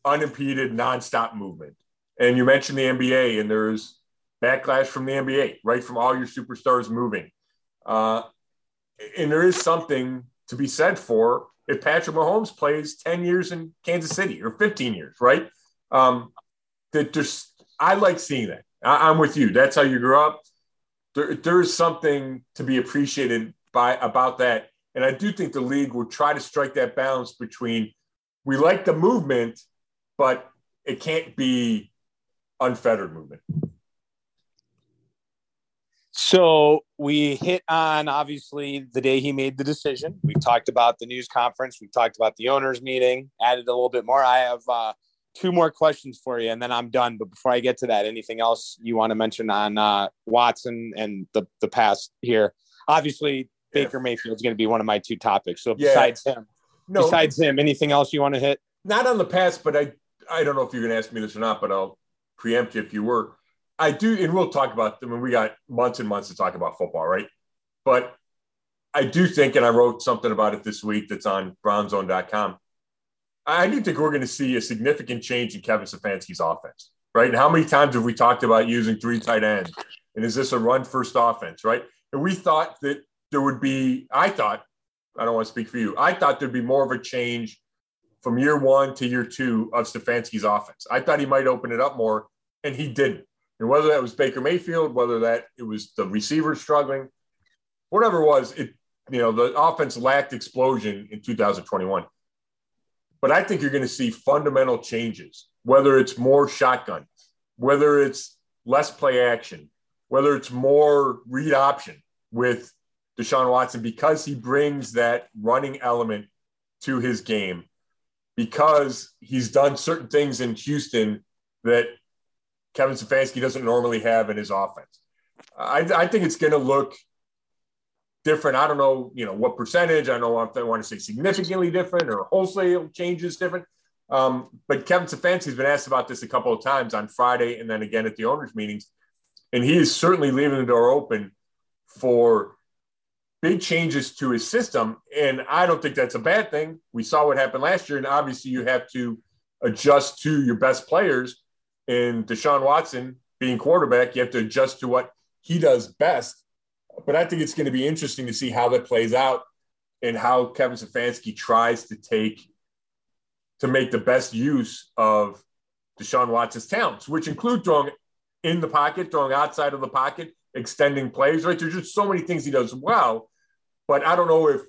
unimpeded, nonstop movement. And you mentioned the NBA, and there's backlash from the NBA, right? From all your superstars moving. Uh, and there is something to be said for if Patrick Mahomes plays 10 years in Kansas City or 15 years, right? Um, that there's, I like seeing that. I, am with you. That's how you grew up. There, there is something to be appreciated by about that. And I do think the league will try to strike that balance between we like the movement, but it can't be unfettered movement. So we hit on obviously the day he made the decision. We've talked about the news conference. We've talked about the owners meeting, added a little bit more. I have uh, two more questions for you and then I'm done. But before I get to that, anything else you want to mention on uh, Watson and the, the past here? Obviously, yeah. Baker Mayfield is going to be one of my two topics. So besides yeah. him, no, besides him, anything else you want to hit? Not on the past, but I, I don't know if you're going to ask me this or not, but I'll preempt you if you were I do, and we'll talk about. I mean, we got months and months to talk about football, right? But I do think, and I wrote something about it this week that's on brownzone.com. I do think we're going to see a significant change in Kevin Stefanski's offense, right? And how many times have we talked about using three tight ends? And is this a run first offense, right? And we thought that there would be, I thought, I don't want to speak for you, I thought there'd be more of a change from year one to year two of Stefanski's offense. I thought he might open it up more, and he didn't. And whether that was Baker Mayfield, whether that it was the receivers struggling, whatever it was, it you know the offense lacked explosion in 2021. But I think you're going to see fundamental changes, whether it's more shotgun, whether it's less play action, whether it's more read option with Deshaun Watson because he brings that running element to his game because he's done certain things in Houston that Kevin Stefanski doesn't normally have in his offense. I, I think it's going to look different. I don't know, you know, what percentage. I don't know if they want to say significantly different or wholesale changes different. Um, but Kevin Stefanski's been asked about this a couple of times on Friday and then again at the owners' meetings, and he is certainly leaving the door open for big changes to his system. And I don't think that's a bad thing. We saw what happened last year, and obviously you have to adjust to your best players and Deshaun Watson being quarterback, you have to adjust to what he does best. But I think it's going to be interesting to see how that plays out. and how Kevin Stefanski tries to take to make the best use of Deshaun Watson's talents, which include throwing in the pocket, throwing outside of the pocket, extending plays. Right, there's just so many things he does well. But I don't know if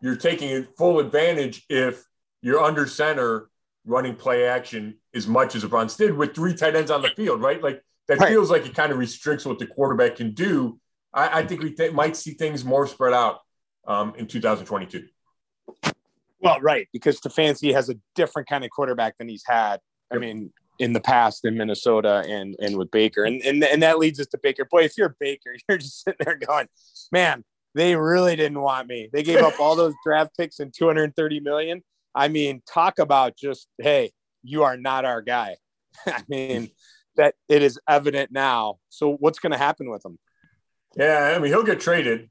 you're taking it full advantage if you're under center running play action as much as the Browns did with three tight ends on the field, right? Like that right. feels like it kind of restricts what the quarterback can do. I, I think we th- might see things more spread out um, in 2022. Well, right, because Stefanski has a different kind of quarterback than he's had. I mean, in the past in Minnesota and and with Baker, and and and that leads us to Baker. Boy, if you're Baker, you're just sitting there going, man, they really didn't want me. They gave up all those draft picks and 230 million. I mean, talk about just hey, you are not our guy. I mean, that it is evident now. So what's going to happen with him? Yeah, I mean, he'll get traded.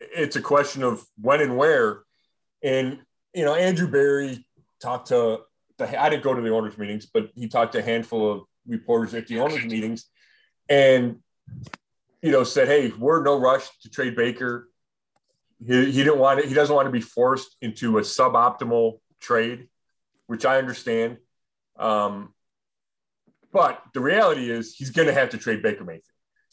It's a question of when and where. And you know, Andrew Berry talked to the. I didn't go to the owners' meetings, but he talked to a handful of reporters at the owners' meetings, and you know, said, "Hey, we're no rush to trade Baker. He, he didn't want it. He doesn't want to be forced into a suboptimal trade, which I understand. Um, but the reality is, he's going to have to trade Baker Mayfield.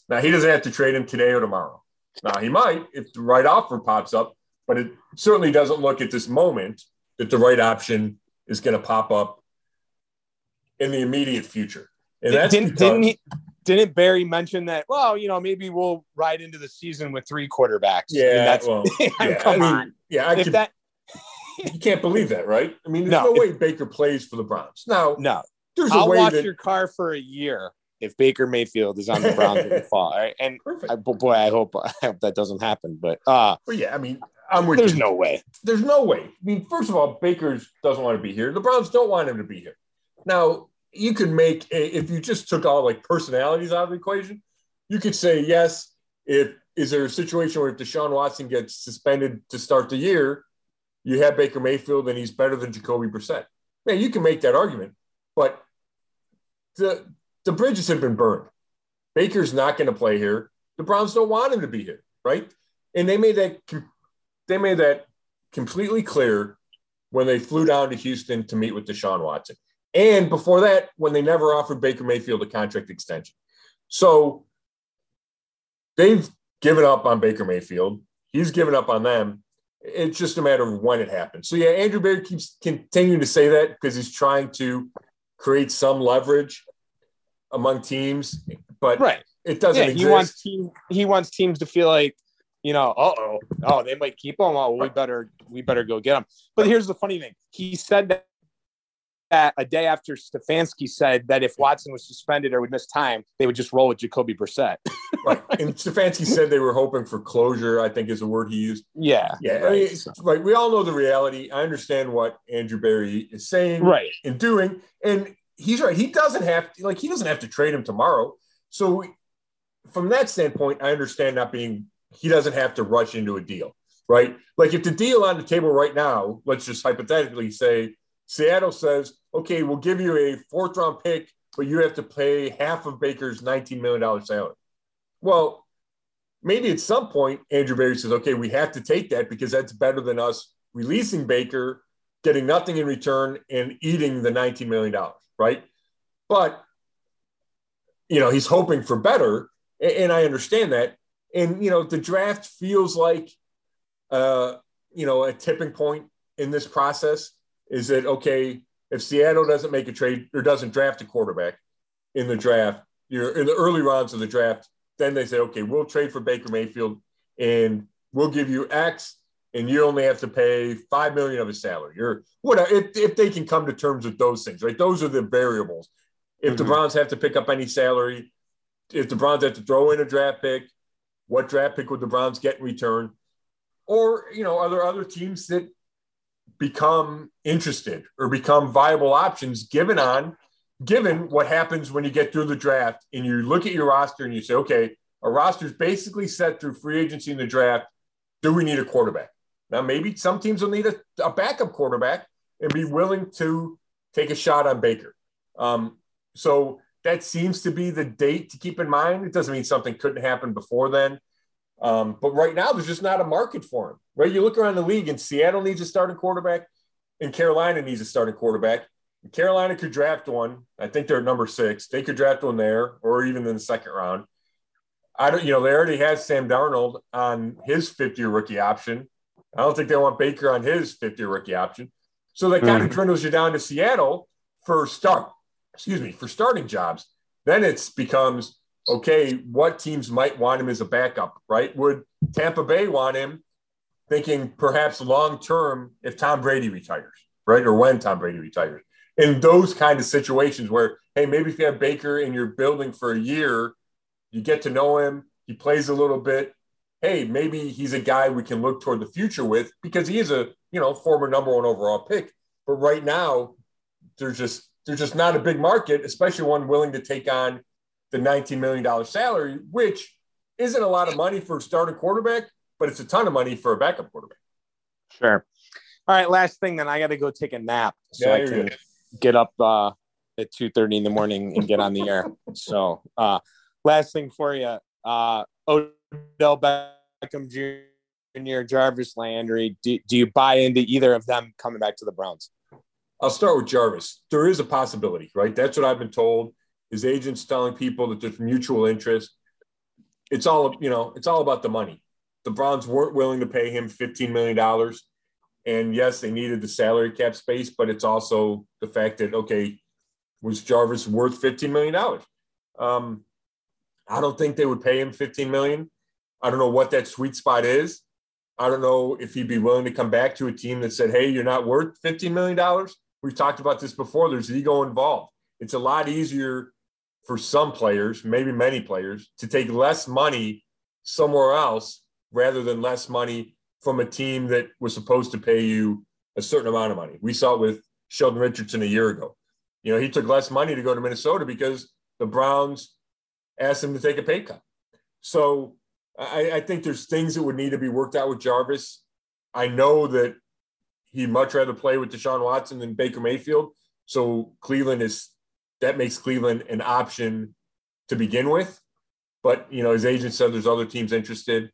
Now, he doesn't have to trade him today or tomorrow. Now, he might if the right offer pops up, but it certainly doesn't look at this moment that the right option is going to pop up in the immediate future. And that's didn't, because, didn't he? Didn't Berry mention that? Well, you know, maybe we'll ride into the season with three quarterbacks. Yeah, I mean, that's, well, yeah, come I mean, on. Yeah, I if that, you can't believe that, right? I mean, there's no, no way Baker plays for the Browns. Now, no, there's I'll a way watch that, your car for a year if Baker Mayfield is on the Browns in the fall. Right? And I, boy, I hope I hope that doesn't happen. But uh, but yeah, I mean, I'm with There's you. no way. There's no way. I mean, first of all, Baker doesn't want to be here. The Browns don't want him to be here. Now, you could make a, if you just took all like personalities out of the equation, you could say yes. If is there a situation where if Deshaun Watson gets suspended to start the year, you have Baker Mayfield and he's better than Jacoby Brissett. Man, you can make that argument, but the the bridges have been burned. Baker's not going to play here. The Browns don't want him to be here, right? And they made that they made that completely clear when they flew down to Houston to meet with Deshaun Watson. And before that, when they never offered Baker Mayfield a contract extension. So they've given up on Baker Mayfield. He's given up on them. It's just a matter of when it happens. So yeah, Andrew Berry keeps continuing to say that because he's trying to create some leverage among teams, but right. it doesn't yeah, He wants team, he wants teams to feel like, you know, oh, oh, they might keep him. Oh, we better we better go get him. But here's the funny thing: he said that that a day after Stefanski said that if Watson was suspended or would miss time, they would just roll with Jacoby Brissett. right. And Stefanski said they were hoping for closure, I think is the word he used. Yeah. Yeah. Right. I mean, right. We all know the reality. I understand what Andrew Berry is saying right. and doing. And he's right. He doesn't have to, like, he doesn't have to trade him tomorrow. So from that standpoint, I understand not being, he doesn't have to rush into a deal. Right. Like if the deal on the table right now, let's just hypothetically say, Seattle says, okay, we'll give you a fourth round pick, but you have to pay half of Baker's $19 million salary. Well, maybe at some point, Andrew Berry says, okay, we have to take that because that's better than us releasing Baker, getting nothing in return, and eating the $19 million, right? But, you know, he's hoping for better. And I understand that. And, you know, the draft feels like, uh, you know, a tipping point in this process is that okay if Seattle doesn't make a trade or doesn't draft a quarterback in the draft, you're in the early rounds of the draft, then they say, okay, we'll trade for Baker Mayfield and we'll give you X and you only have to pay five million of his salary. Or whatever if, if they can come to terms with those things, right? Those are the variables. If mm-hmm. the Browns have to pick up any salary, if the Browns have to throw in a draft pick, what draft pick would the Browns get in return? Or, you know, are there other teams that become interested or become viable options given on given what happens when you get through the draft and you look at your roster and you say okay our roster is basically set through free agency in the draft do we need a quarterback now maybe some teams will need a, a backup quarterback and be willing to take a shot on baker um, so that seems to be the date to keep in mind it doesn't mean something couldn't happen before then Um, but right now, there's just not a market for him, right? You look around the league, and Seattle needs a starting quarterback, and Carolina needs a starting quarterback. Carolina could draft one. I think they're at number six. They could draft one there, or even in the second round. I don't, you know, they already had Sam Darnold on his fifth year rookie option. I don't think they want Baker on his 50 year rookie option. So that kind of mm-hmm. dwindles you down to Seattle for start, excuse me, for starting jobs. Then it's becomes okay, what teams might want him as a backup, right? Would Tampa Bay want him thinking perhaps long term if Tom Brady retires, right? Or when Tom Brady retires. In those kind of situations where, hey, maybe if you have Baker in your building for a year, you get to know him, he plays a little bit. Hey, maybe he's a guy we can look toward the future with because he is a, you know, former number one overall pick. But right now, there's just there's just not a big market, especially one willing to take on the $19 million salary, which isn't a lot of money for a starting quarterback, but it's a ton of money for a backup quarterback. Sure. All right, last thing, then I got to go take a nap so yeah, I can get up uh, at two thirty in the morning and get on the air. So, uh, last thing for you, uh, Odell Beckham Jr., Jarvis Landry. Do, do you buy into either of them coming back to the Browns? I'll start with Jarvis. There is a possibility, right? That's what I've been told. His agent's telling people that there's mutual interest. It's all, you know, it's all about the money. The Browns weren't willing to pay him $15 million. And yes, they needed the salary cap space, but it's also the fact that, okay, was Jarvis worth $15 million? Um, I don't think they would pay him 15 million. I don't know what that sweet spot is. I don't know if he'd be willing to come back to a team that said, "Hey, you're not worth 15 million dollars." We've talked about this before. There's ego involved. It's a lot easier for some players, maybe many players, to take less money somewhere else rather than less money from a team that was supposed to pay you a certain amount of money. We saw it with Sheldon Richardson a year ago. You know, he took less money to go to Minnesota because the Browns asked him to take a pay cut. So I, I think there's things that would need to be worked out with Jarvis. I know that he'd much rather play with Deshaun Watson than Baker Mayfield. So Cleveland is that makes Cleveland an option to begin with. But you know, his agent said there's other teams interested.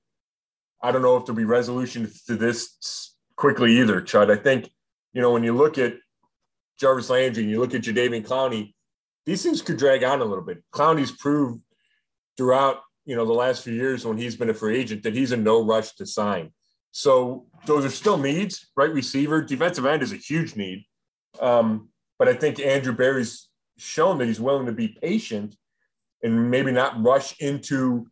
I don't know if there'll be resolution to this quickly either, Chud. I think, you know, when you look at Jarvis Landry and you look at Jadeveon Clowney, these things could drag on a little bit. Clowney's proved throughout, you know, the last few years when he's been a free agent that he's in no rush to sign. So those are still needs, right? Receiver, defensive end is a huge need. Um, but I think Andrew Berry's shown that he's willing to be patient and maybe not rush into,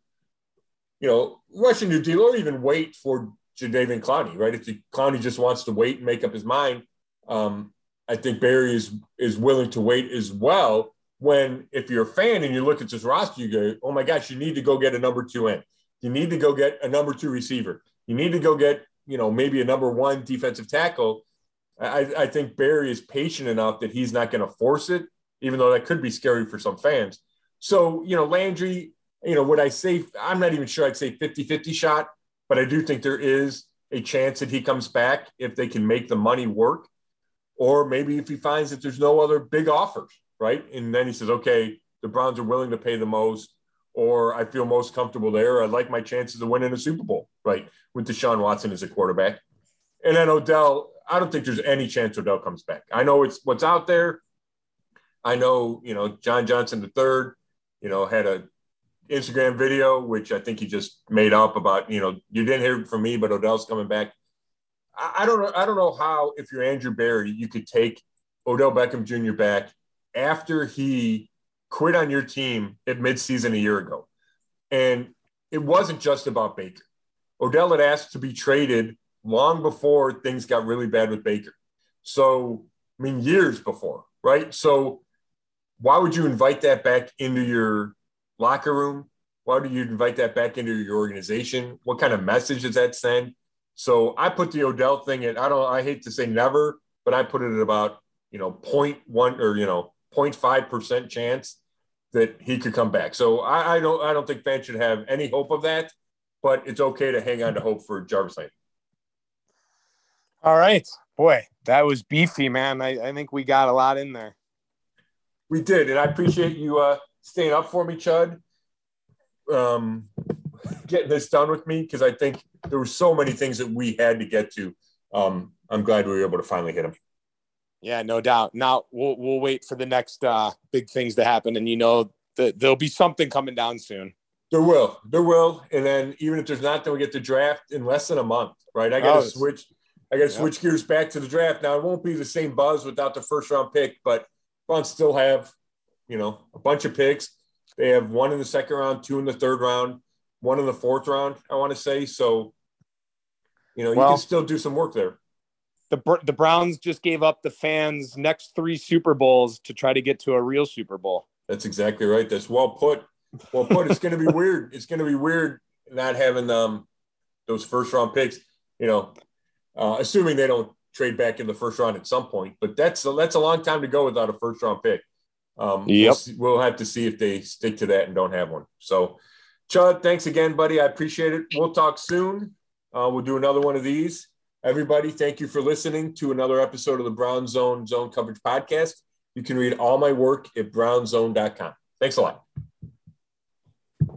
you know, rush into deal or even wait for Jadeveon Clowney, right? If the Clowney just wants to wait and make up his mind, um, I think Berry is is willing to wait as well. When if you're a fan and you look at this roster, you go, "Oh my gosh, you need to go get a number two in. You need to go get a number two receiver. You need to go get, you know, maybe a number one defensive tackle." I, I think Berry is patient enough that he's not going to force it even though that could be scary for some fans. So, you know, Landry, you know, would I say, I'm not even sure I'd say 50 50 shot, but I do think there is a chance that he comes back if they can make the money work. Or maybe if he finds that there's no other big offers, right? And then he says, okay, the Browns are willing to pay the most, or I feel most comfortable there. I like my chances of winning a Super Bowl, right? With Deshaun Watson as a quarterback. And then Odell, I don't think there's any chance Odell comes back. I know it's what's out there. I know, you know, John Johnson III, you know, had a Instagram video, which I think he just made up about, you know, you didn't hear from me, but Odell's coming back. I, I don't know. I don't know how, if you're Andrew Berry, you could take Odell Beckham Jr. back after he quit on your team at midseason a year ago. And it wasn't just about Baker. Odell had asked to be traded long before things got really bad with Baker. So, I mean, years before, right? So why would you invite that back into your locker room? Why would you invite that back into your organization? What kind of message does that send? So I put the Odell thing at, I don't, I hate to say never, but I put it at about, you know, one or, you know, 0.5% chance that he could come back. So I, I don't, I don't think fans should have any hope of that, but it's okay to hang on to hope for Jarvis Lane. All right, boy, that was beefy, man. I, I think we got a lot in there. We did, and I appreciate you uh, staying up for me, Chud. Um, getting this done with me because I think there were so many things that we had to get to. Um, I'm glad we were able to finally hit them. Yeah, no doubt. Now we'll we'll wait for the next uh, big things to happen, and you know that there'll be something coming down soon. There will, there will, and then even if there's not, then we get the draft in less than a month, right? I got to oh, switch. I got to yep. switch gears back to the draft. Now it won't be the same buzz without the first round pick, but Browns still have, you know, a bunch of picks. They have one in the second round, two in the third round, one in the fourth round. I want to say so. You know, well, you can still do some work there the the Browns just gave up the fans' next three Super Bowls to try to get to a real Super Bowl. That's exactly right. That's well put. Well put. it's going to be weird. It's going to be weird not having um those first round picks. You know, uh, assuming they don't trade back in the first round at some point. But that's that's a long time to go without a first round pick. Um, yep. We'll, we'll have to see if they stick to that and don't have one. So, Chud, thanks again, buddy. I appreciate it. We'll talk soon. Uh, we'll do another one of these. Everybody, thank you for listening to another episode of the Brown Zone Zone Coverage Podcast. You can read all my work at brownzone.com. Thanks a lot.